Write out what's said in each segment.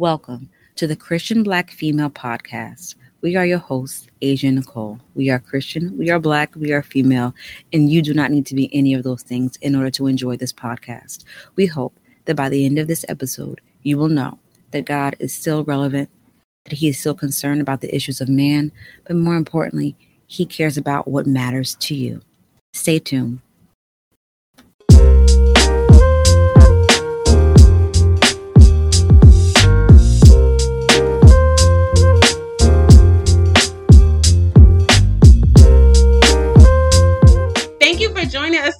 Welcome to the Christian Black Female Podcast. We are your hosts, Asia Nicole. We are Christian, we are Black, we are female, and you do not need to be any of those things in order to enjoy this podcast. We hope that by the end of this episode, you will know that God is still relevant, that He is still concerned about the issues of man, but more importantly, He cares about what matters to you. Stay tuned.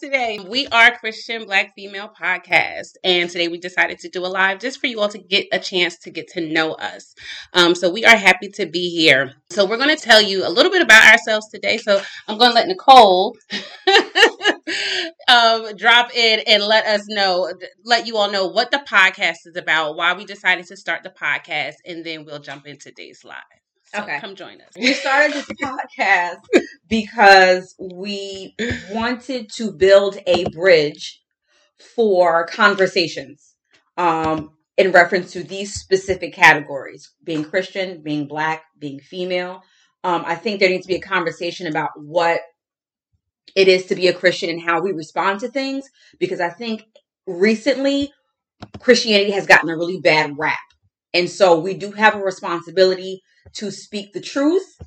Today. We are Christian Black Female Podcast, and today we decided to do a live just for you all to get a chance to get to know us. Um, so we are happy to be here. So we're going to tell you a little bit about ourselves today. So I'm going to let Nicole um, drop in and let us know, let you all know what the podcast is about, why we decided to start the podcast, and then we'll jump into today's live. So okay. Come join us. We started this podcast because we wanted to build a bridge for conversations um, in reference to these specific categories being Christian, being Black, being female. Um, I think there needs to be a conversation about what it is to be a Christian and how we respond to things because I think recently Christianity has gotten a really bad rap. And so we do have a responsibility to speak the truth,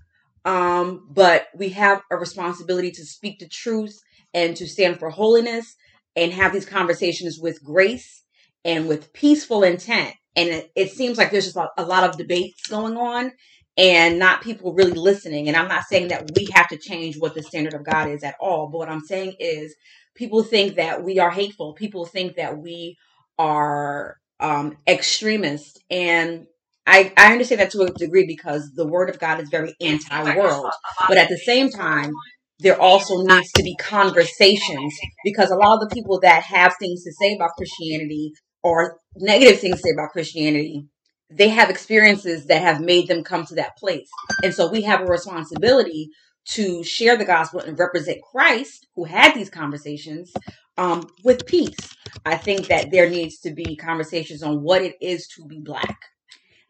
um, but we have a responsibility to speak the truth and to stand for holiness and have these conversations with grace and with peaceful intent. And it, it seems like there's just a, a lot of debates going on and not people really listening. And I'm not saying that we have to change what the standard of God is at all, but what I'm saying is people think that we are hateful. People think that we are um, extremists. And I, I understand that to a degree because the word of God is very anti world. But at the same time, there also needs to be conversations because a lot of the people that have things to say about Christianity or negative things to say about Christianity, they have experiences that have made them come to that place. And so we have a responsibility to share the gospel and represent Christ, who had these conversations, um, with peace. I think that there needs to be conversations on what it is to be black.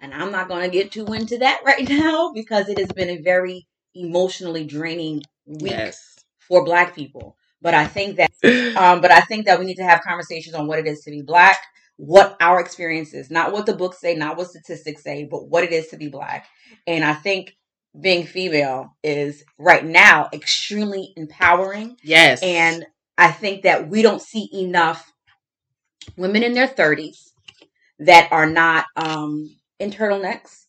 And I'm not going to get too into that right now because it has been a very emotionally draining week yes. for black people. But I think that, um, but I think that we need to have conversations on what it is to be black, what our experience is, not what the books say, not what statistics say, but what it is to be black. And I think being female is right now extremely empowering. Yes. And I think that we don't see enough women in their 30s that are not um, in turtlenecks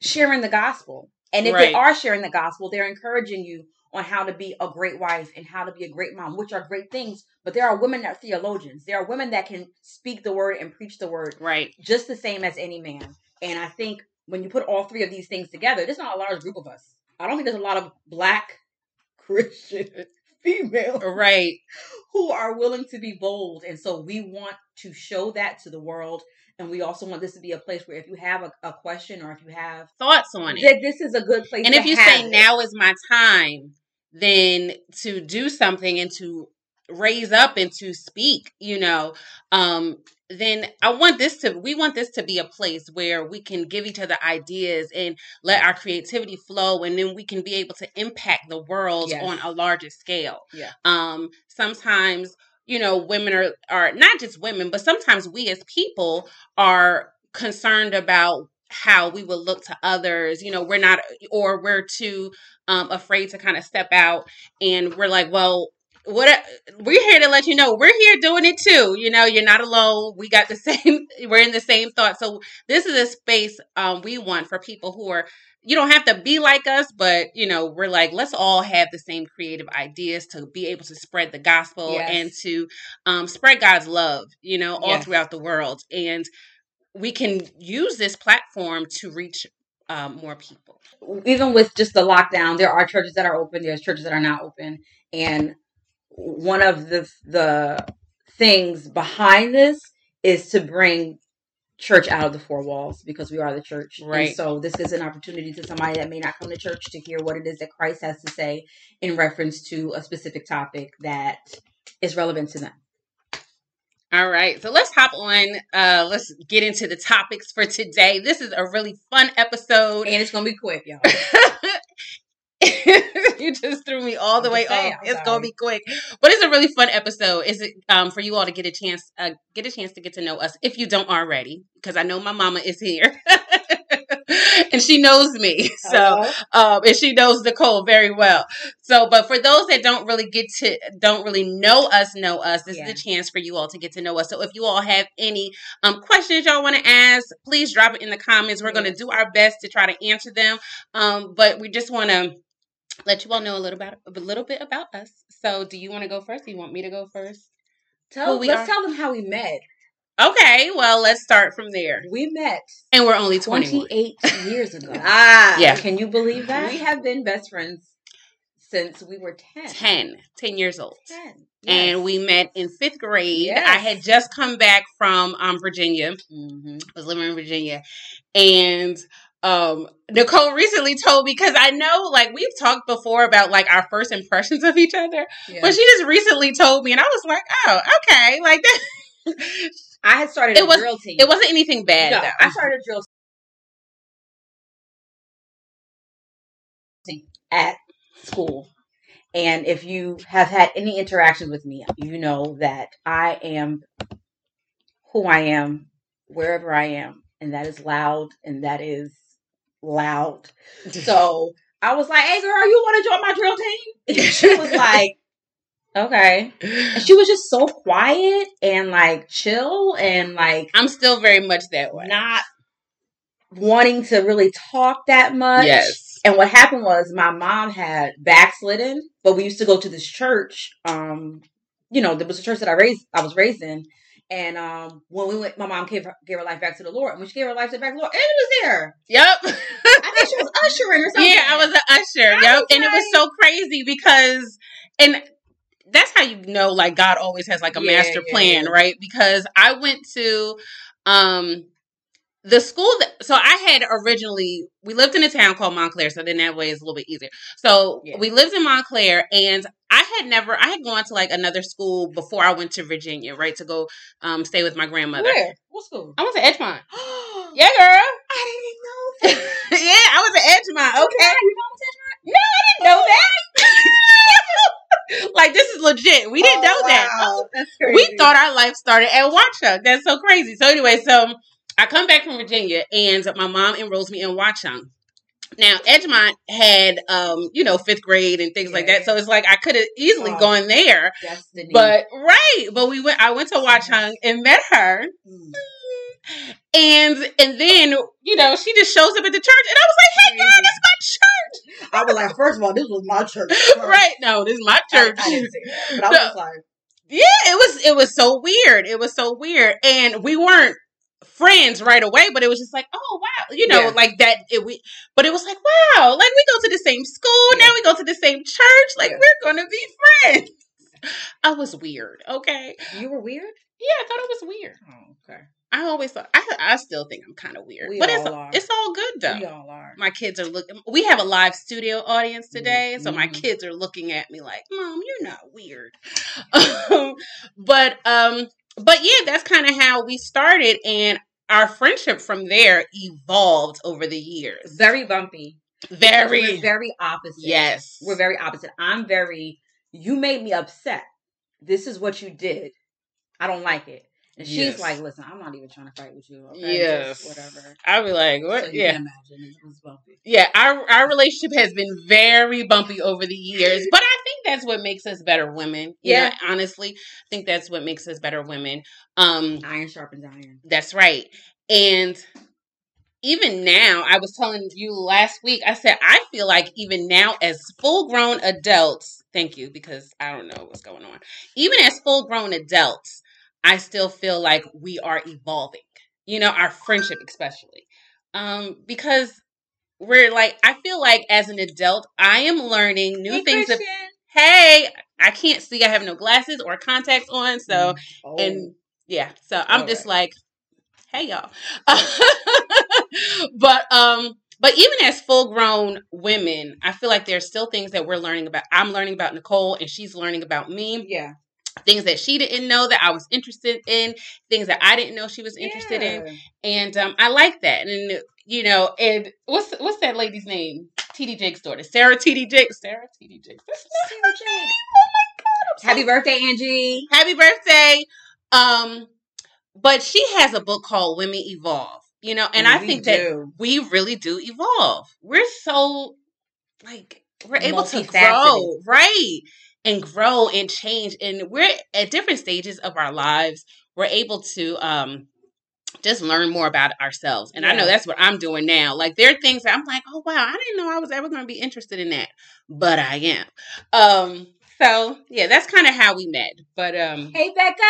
sharing the gospel. And if right. they are sharing the gospel, they're encouraging you on how to be a great wife and how to be a great mom, which are great things. But there are women that are theologians. There are women that can speak the word and preach the word, right? Just the same as any man. And I think when you put all three of these things together, there's not a large group of us. I don't think there's a lot of black Christian female right who are willing to be bold and so we want to show that to the world and we also want this to be a place where if you have a, a question or if you have thoughts on it that this is a good place and if you say it. now is my time then to do something and to raise up and to speak you know um then I want this to we want this to be a place where we can give each other ideas and let our creativity flow and then we can be able to impact the world yes. on a larger scale. Yeah. Um sometimes you know women are are not just women but sometimes we as people are concerned about how we will look to others you know we're not or we're too um, afraid to kind of step out and we're like well what we're here to let you know we're here doing it too. You know you're not alone. We got the same we're in the same thought. So this is a space um, we want for people who are you don't have to be like us but you know we're like let's all have the same creative ideas to be able to spread the gospel yes. and to um, spread god's love you know all yes. throughout the world. And we can use this platform to reach um, more people. Even with just the lockdown there are churches that are open there's churches that are not open. And one of the the things behind this is to bring church out of the four walls because we are the church. Right. And so this is an opportunity to somebody that may not come to church to hear what it is that Christ has to say in reference to a specific topic that is relevant to them. All right, so let's hop on. Uh, let's get into the topics for today. This is a really fun episode, and it's gonna be quick, y'all. you just threw me all the way saying, off. I'm It's gonna be quick, but it's a really fun episode. Is it um for you all to get a chance, uh, get a chance to get to know us if you don't already, because I know my mama is here. And she knows me, so Uh-huh. um, and she knows Nicole very well. So, but for those that don't really get to, don't really know us, know us, this Yeah. is a chance for you all to get to know us. So, if you all have any um, questions y'all want to ask, please drop it in the comments. We're going to do our best to try to answer them. Um, but we just want to let you all know a little about a little bit about us. So, do you want to go first? Do you want me to go first? Tell we let's are. tell them how we met. Okay, well, let's start from there. We met And we're only 21. 28 years ago. Ah, Yeah. Can you believe that? We have been best friends since we were 10. 10, 10 years old. 10. and we met in fifth grade. Yes. I had just come back from um, Virginia. hmm I was living in Virginia, and um, Nicole recently told me because I know like we've talked before about like our first impressions of each other, Yeah. but she just recently told me, and I was like, oh, okay, like that. I had started It was- drill team. it wasn't anything bad. No, though. I started a drill team at school. And if you have had any interactions with me, you know that I am who I am wherever I am. And that is loud and that is loud. So I was like, hey girl, you want to join my drill team? And she was like, okay. And she was just so quiet and like chill and like I'm still very much that way. not wanting to really talk that much. Yes. And what happened was my mom had backslidden, but we used to go to this church. Um, you know, there was a church that I raised I was raised in. And um when we went, my mom gave her, gave her life back to the Lord. And when she gave her life to the back to the Lord, Eddie was there. Yep. I think she was ushering or something. Yeah, I was an usher. Yep. And it was so crazy because and that's how you know like God always has like a Yeah, master yeah, plan, yeah. right? Because I went to um the school that so I had originally we lived in a town called Montclair, so then that way it's a little bit easier. So Yeah. we lived in Montclair and I had never I had gone to like another school before I went to Virginia, right? To go um stay with my grandmother. Where? What school? I went to Edgemont. yeah. Girl. I didn't know that. yeah, I was at Edgemont. Okay. You know what No, I didn't know that. like this is legit. We didn't know that. Oh, That's We thought our life started at Watchung. That's so crazy. So anyway, so I come back from Virginia and my mom enrolls me in Watchung. Now Edgemont had um, you know, fifth grade and things like that. So it's like I could have easily Oh. gone there. Destiny. But right. But we went I went to Watchung and met her. Mm. And and then, you know, she just shows up at the church and I was like, hey girl, that's my church. I was like, first of all, this was my church. Right. No, this is my church. I didn't say that, but I was No. like, Yeah, it was it was so weird. It was so weird, and we weren't friends right away, but it was just like, oh wow, you know, Yeah. like that. It we, but it was like, wow, like we go to the same school now. We go to the same church. Like Yeah. we're gonna be friends. I was weird. Okay, you were weird. yeah, I thought it was weird. Oh, okay. I always thought. I I still think I'm kind of weird, We but it's all are. it's all good though. We all are. My kids are looking. We have a live studio audience today, so my Mhm. kids are looking at me like, "Mom, you're not weird." But um, but yeah, that's kind of how we started, and our friendship from there evolved over the years. Very bumpy. Very, We're very opposite. yes, We're very opposite. I'm very. You made me upset. This is what you did. I don't like it. And she's Yes. like, "Listen, I'm not even trying to fight with you. Okay? Yes. Just whatever." I'd be like, So "What?" you yeah, can imagine it was bumpy. yeah. Our our relationship has been very bumpy over the years, but I think that's what makes us better women. You Yeah. know, honestly, I think that's what makes us better women. Um, Iron sharpens iron. That's right. And even now, I was telling you last week, I said, I feel like even now, as full grown adults, thank you, because I don't know what's going on. Even as full grown adults, I still feel like we are evolving, you know, our friendship, especially. Um, because we're like, I feel like as an adult, I am learning new Hey, things. Hey, I can't see, I have no glasses or contacts on. So, Oh. and yeah so i'm All just right. like hey y'all but um but even as full grown women i feel like there's still things that we're learning about i'm learning about nicole and she's learning about me yeah, things that she didn't know that I was interested in, things that I didn't know she was interested in, and um, I like that. And you know, and what's what's that lady's name? TD Jakes' daughter, Sarah TD Jake, Sarah TD Jake. That's not Sarah her Jake. name. Oh my god! Happy birthday, Angie. happy birthday. Um, but she has a book called Women Evolve, you know, and I think that we really do evolve. We're so like we're able to grow, right? And grow and change. And we're at different stages of our lives. We're able to um just learn more about ourselves. And I know that's what I'm doing now. Like there are things that I'm like, oh wow, I didn't know I was ever gonna be interested in that. But I am. Um so yeah, that's kind of how we met. But um Hey, Becca.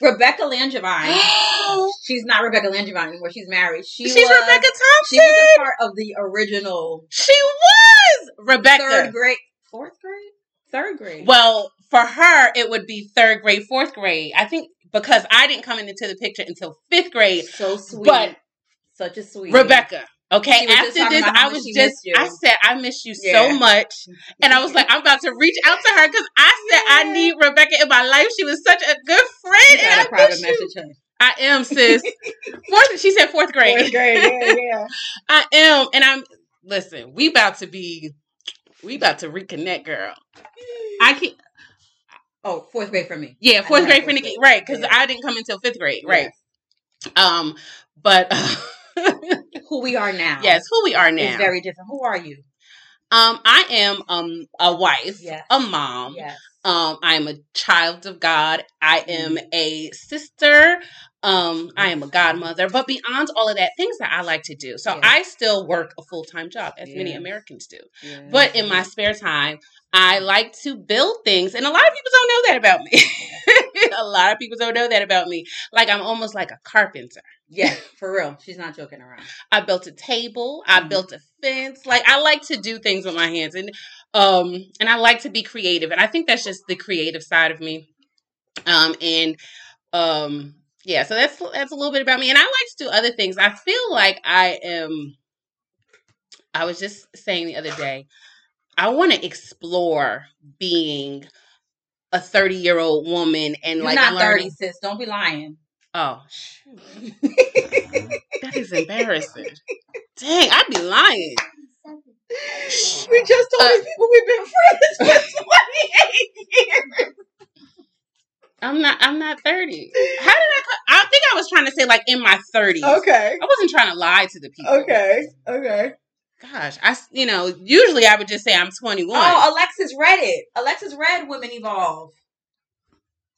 Rebecca Langevine. She's not Rebecca Langevine anymore. She's married. She She's was, Rebecca Thompson. She was a part of the original She was Rebecca. third grade, fourth grade, third grade. Well, for her, it would be third grade, fourth grade. I think because I didn't come into the picture until fifth grade. so sweet, but- such a sweet Rebecca. Okay, She was just after this, I was just, I said, I miss you Yeah. so much. And I was like, I'm about to reach out to her because I said, I need Rebecca in my life. She was such a good friend. And I private message. Her. I am, sis. Fourth, she said fourth grade. Fourth grade, yeah, yeah. I am. And I'm, listen, we about to be, we about to reconnect, girl. I can't, Oh, fourth grade for me. Yeah, fourth grade for Nikki, grade. right? Because Yeah. I didn't come until fifth grade, right? Yes. Um, but Who we are now. yes, who we are now. Is very different. Who are you? um, I am um a wife, Yes. a mom. Yes. Um, I am a child of God. I am Mm-hmm. a sister. Um, I am a godmother. But beyond all of that, things that I like to do. So Yes. I still work a full time job, as many Americans do. yes. But in my spare time, I like to build things, and a lot of people don't know that about me. a lot of people don't know that about me. Like I'm almost like a carpenter. yeah, for real. She's not joking around. I built a table. I Mhm. built a fence. Like I like to do things with my hands, and um, and I like to be creative, and I think that's just the creative side of me. Um, and um, yeah, so that's that's a little bit about me, and I like to do other things. I feel like I am. I was just saying the other day, I want to explore being a thirty-year-old woman and You're like not learning. thirty, sis. Don't be lying. Oh, that is embarrassing. Dang, I'd be lying. we just told Uh, these people we've been friends for 28 years. I'm not. I'm not thirty. How did I? I think I was trying to say like in my thirties. Okay. I wasn't trying to lie to the people. Okay. Okay. Gosh, I You know, usually I would just say I'm 21. Oh, Alexis read it. Alexis read Women Evolve.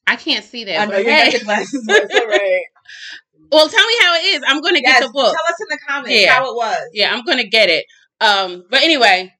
I can't see that. I know you hey. glasses. all right. Well, tell me how it is. I'm going to Yes, get the book. Tell us in the comments Yeah. how it was. Yeah, I'm gonna get it. Um, but anyway,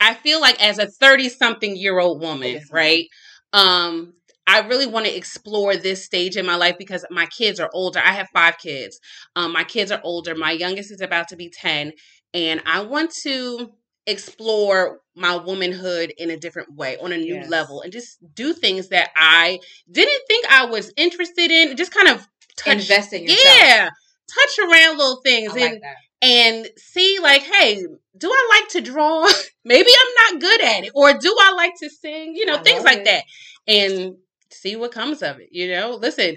I feel like as a 30 something year old woman, right? Um, I really want to explore this stage in my life because my kids are older. I have five kids. Um, my kids are older. My youngest is about to be 10, and I want to explore my womanhood in a different way on a new Yes. level and just do things that I didn't think I was interested in. Just kind of touch Invest in yourself. yeah, touch around little things I and like and see like hey do i like to draw maybe i'm not good at it or do i like to sing you know I things like it. that and see what comes of it you know listen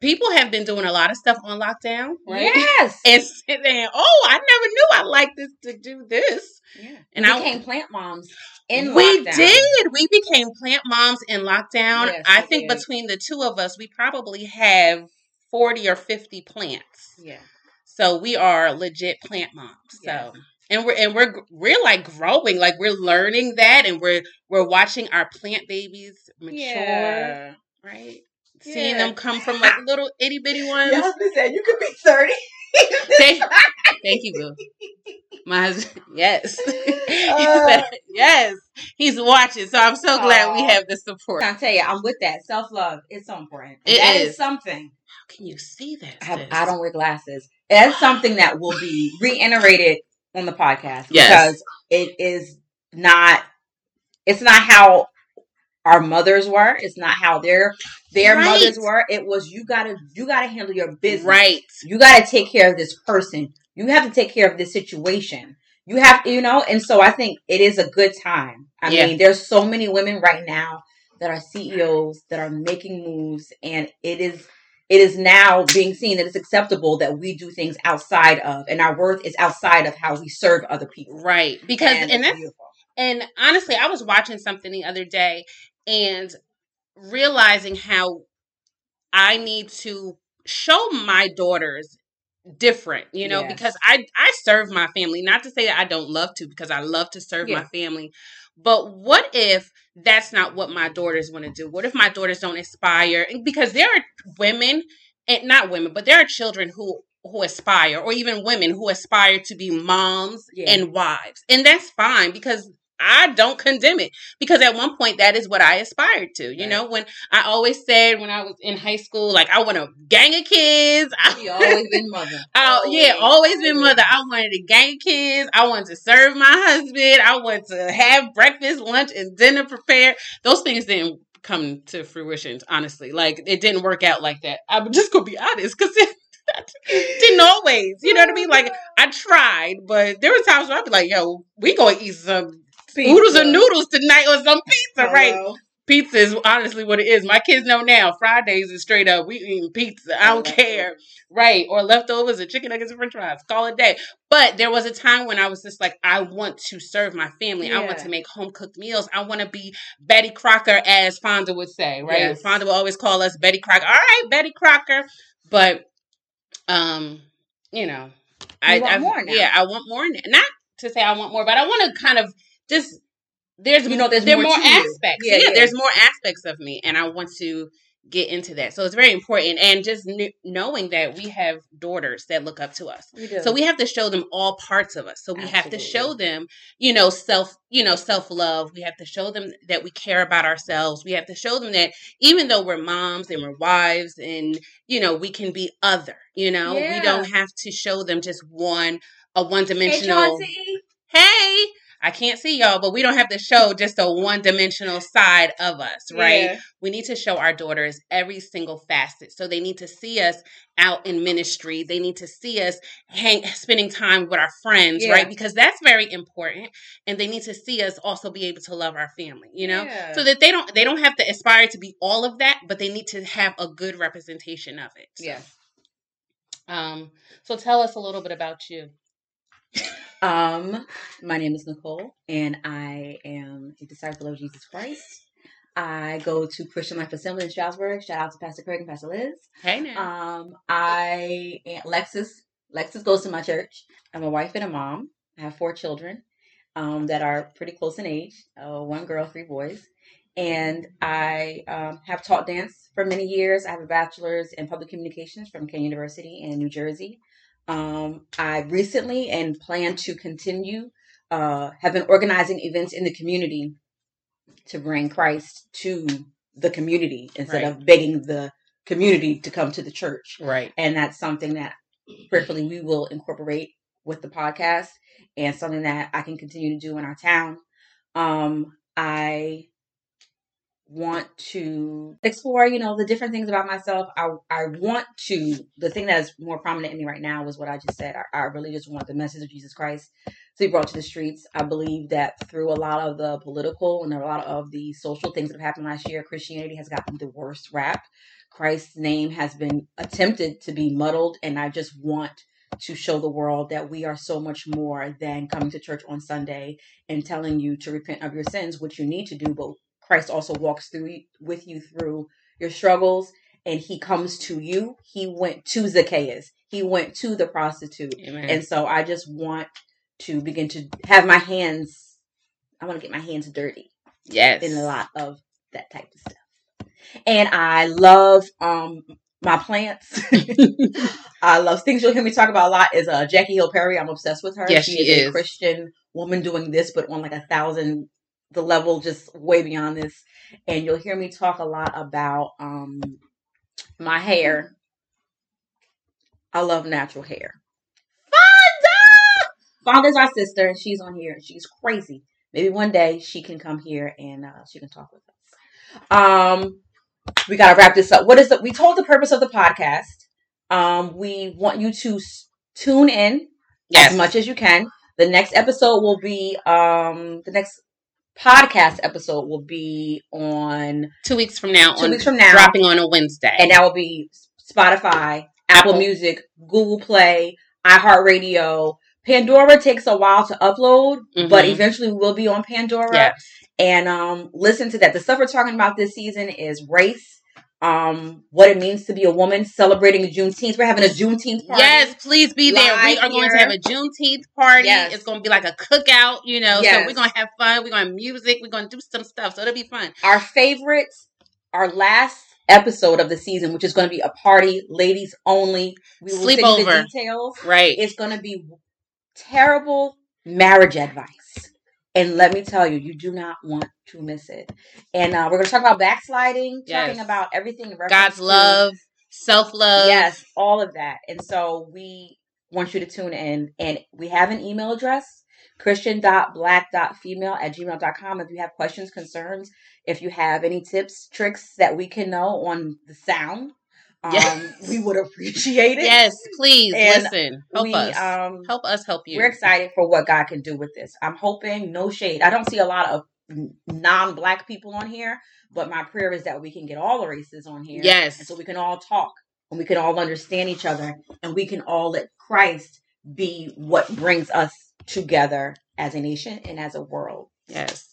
people have been doing a lot of stuff on lockdown right Yes. and saying oh i never knew i liked this to do this yeah. and we I- became plant moms in we lockdown. did we became plant moms in lockdown Yes, i think did. between the two of us we probably have 40 or 50 plants Yeah. so we are legit plant moms. So Yes. And we're and we're we're like growing, like we're learning that, and we're we're watching our plant babies mature, Yeah. right? Seeing them come from like little itty bitty ones. Your husband said you could be 30. Thank, thank you, boo. My husband, yes, Uh. said- yes, he's watching. So I'm so glad we have the support. I tell you, I'm with that. Self love is so important. It that is. is something. How can you see that? I. I don't wear glasses. That's something that will be reiterated on the podcast Yes. because it is not. It's not how our mothers were. It's not how their their Right. mothers were. It was you gotta you gotta handle your business. Right. You gotta take care of this person. You have to take care of this situation. You have you know, and so I think it is a good time. I Yeah. mean, there's so many women right now that are CEOs that are making moves, and it is it is now being seen that it's acceptable that we do things outside of, and our worth is outside of how we serve other people. Right. Because And and, that's beautiful. and honestly, I was watching something the other day and realizing how I need to show my daughters different, you know, Yes. because I I serve my family. Not to say that I don't love to because I love to serve my family. But what if that's not what my daughters want to do? What if my daughters don't aspire? Because there are women and not women, but there are children who who aspire or even women who aspire to be moms Yeah. and wives. And that's fine because I don't condemn it because at one point that is what I aspired to. You Right. know, when I always said when I was in high school, like I want a gang of kids. I, always been mother. I, yeah, always been mother. I wanted a gang of kids. I wanted to serve my husband. I wanted to have breakfast, lunch, and dinner prepared. Those things didn't come to fruition, honestly. Like it didn't work out like that. I'm just gonna be honest because it didn't always. You know what I mean? Like oh, I tried, but there were times where I'd be like, "Yo, we gonna eat some oodles and noodles tonight or some pizza, right?" Hello. Pizza is honestly what it is. My kids know now. Fridays is straight up. We eating pizza. I don't care. Right. Or leftovers or chicken nuggets and french fries. Call it a day. But there was a time when I was just like, I want to serve my family. I want to make home cooked meals. I want to be Betty Crocker, as Fonda would say, right? Yes. Fonda would always call us Betty Crocker. All right, Betty Crocker. But um, you know, I want I- more now. Yeah, I want more. Not to say I want more, but I want to kind of just there's You know, there's there more more aspects. Yeah, Yeah, yeah. there's more aspects of me, and I want to get into that. So it's very important, and just kn- knowing that we have daughters that look up to us. We. So we have to show them all parts of us. So we have to show them, you know, self, you know, self love. We have to show them that we care about ourselves. We have to show them that even though we're moms and we're wives, and you know, we can be other. You know, we don't have to show them just one a one Hey, dimensional. Chauncey. Hey, I can't see y'all, but we don't have to show just a one dimensional side of us, right? Yeah. We need to show our daughters every single facet. So they need to see us out in ministry. They need to see us hang spending time with our friends, Yeah. right? Because that's very important. And they need to see us also be able to love our family, you know? Yeah. So that they don't they don't have to aspire to be all of that, but they need to have a good representation of it. So, Yeah. Um so tell us a little bit about you. Um, my name is Nicole, and I am a disciple of Jesus Christ. I go to Christian Life Assembly in Stroudsburg. Shout out to Pastor Craig and Pastor Liz. Hey now. Um, I am Lexus. Lexus goes to my church. I'm a wife and a mom. I have four children um, that are pretty close in age. Uh, one girl, three boys. And I um, have taught dance for many years. I have a bachelor's in public communications from Kean University in New Jersey. Um, I recently and plan to continue uh, have been organizing events in the community to bring Christ to the community instead Right. of begging the community to come to the church. right. And that's something that prayerfully we will incorporate with the podcast and something that I can continue to do in our town. Um, I want to explore, you know, the different things about myself. I I want to the thing that is more prominent in me right now is what I just said. I, I really just want the message of Jesus Christ to be brought to the streets. I believe that through a lot of the political and a lot of the social things that have happened last year, Christianity has gotten the worst rap. Christ's name has been attempted to be muddled, and I just want to show the world that we are so much more than coming to church on Sunday and telling you to repent of your sins, which you need to do, but Christ also walks through with you through your struggles and he comes to you. He went to Zacchaeus. He went to the prostitute. Amen. And so I just want to begin to have my hands I want to get my hands dirty yes. in a lot of that type of stuff. And I love um my plants. I love things you'll hear me talk about a lot is uh Jackie Hill Perry. I'm obsessed with her. Yes, she is a. Christian woman doing this, but on like a thousand the level just way beyond this. And you'll hear me talk a lot about um my hair. I love natural hair. Fonda! Fonda's our sister, and she's on here, and she's crazy. Maybe one day she can come here and uh, she can talk with us. Um, we gotta wrap this up. What is the? We told the purpose of the podcast. Um, we want you to s- tune in yes. as much as you can. The next episode will be um the next podcast episode will be on two weeks from now. two on weeks from now, dropping on a Wednesday. and that will be Spotify, Apple, Apple. Music, Google Play, iHeartRadio. Pandora takes a while to upload, but Mhm. eventually we will be on Pandora. yeah, And um, listen to that. The stuff we're talking about this season is race, um, what it means to be a woman, celebrating Juneteenth. We're having a Juneteenth party. yes, please be there. We are going to have a Juneteenth party. Yes. It's going to be like a cookout, you know. So we're going to have fun. We're going to have music. We're going to do some stuff. So it'll be fun. Our favorite, our last episode of the season, which is going to be a party, ladies only. We will send you the Sleepover. details. Right. It's going to be terrible marriage advice. And let me tell you, you do not want to miss it. And uh, we're going to talk about backsliding, talking about everything. God's love, self love. Yes, all of that. And so we want you to tune in. And we have an email address, christian.black.female at gmail.com. If you have questions, concerns, if you have any tips, tricks that we can know on the sound, um, Yes. we would appreciate it. Yes, please And listen. Help we, us. Um, help us help you. we're excited for what God can do with this. I'm hoping, no shade. I don't see a lot of non black people on here, but my prayer is that we can get all the races on here. Yes. And so we can all talk and we can all understand each other and we can all let Christ be what brings us together as a nation and as a world. Yes.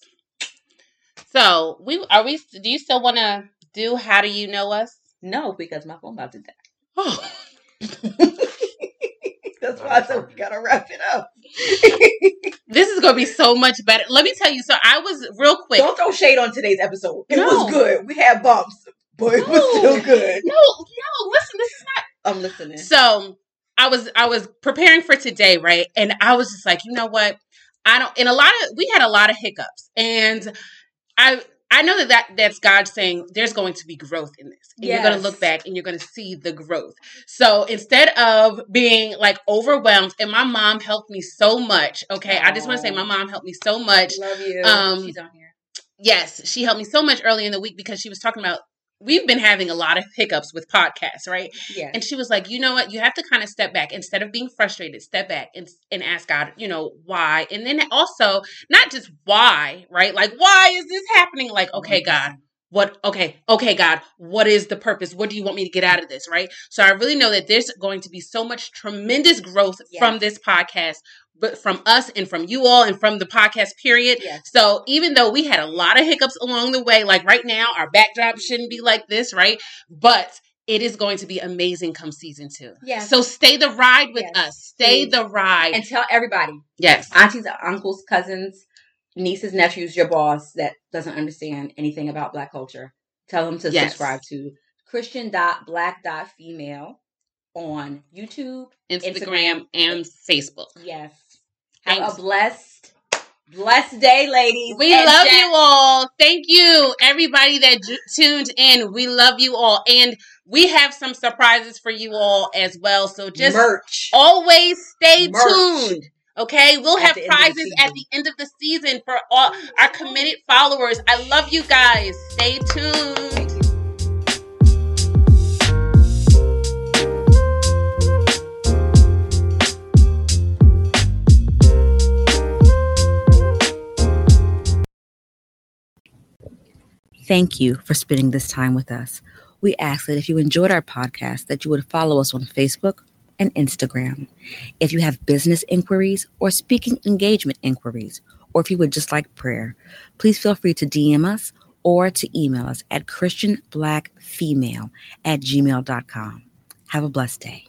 So we are we. Do you still want to do? How do you know us? No, because my phone about to die. Oh, That's why I said we gotta wrap it up. this is gonna be so much better. Let me tell you. So I was real quick. Don't throw shade on today's episode. It No. was good. We had bumps, but it was still good. No, no. Listen, this is not. I'm listening. So I was I was preparing for today, right? And I was just like, you know what? I don't and a lot of we had a lot of hiccups. And I I know that, that that's God saying there's going to be growth in this. And you're going to look back and you're going to see the growth. So instead of being like overwhelmed, and my mom helped me so much. Okay. I just want to say my mom helped me so much. Love you. Um, She's on here. Yes, she helped me so much early in the week because she was talking about we've been having a lot of hiccups with podcasts, right? Yeah. And she was like, you know what? You have to kind of step back instead of being frustrated, step back and, and ask God, you know, why? And then also, not just why, right? Like, why is this happening? Like, okay, God, what, okay, okay, God, what is the purpose? What do you want me to get out of this, right? So I really know that there's going to be so much tremendous growth from this podcast, but from us and from you all and from the podcast period. Yes. So even though we had a lot of hiccups along the way, like right now, our backdrop shouldn't be like this, right? But it is going to be amazing come season two. Yeah. So stay the ride with Yes, us. Stay please. the ride. and tell everybody, yes. aunties, uncles, cousins, nieces, nephews, your boss that doesn't understand anything about black culture. Tell them to Yes. subscribe to christian.black.female on YouTube. Instagram, Instagram. and Facebook. Yes. Have Thanks. a blessed, blessed day, ladies. We love Jack- you all. Thank you, everybody that tuned in. We love you all. And we have some surprises for you all as well. So just merch. always stay Merch. tuned. Okay, we'll At have the end of the prizes at the end of the season for all our committed followers. I love you guys. Stay tuned. Thank you. Thank you for spending this time with us. We ask that if you enjoyed our podcast, that you would follow us on Facebook and Instagram. If you have business inquiries or speaking engagement inquiries, or if you would just like prayer, please feel free to DM us or to email us at christianblackfemale at gmail.com. Have a blessed day.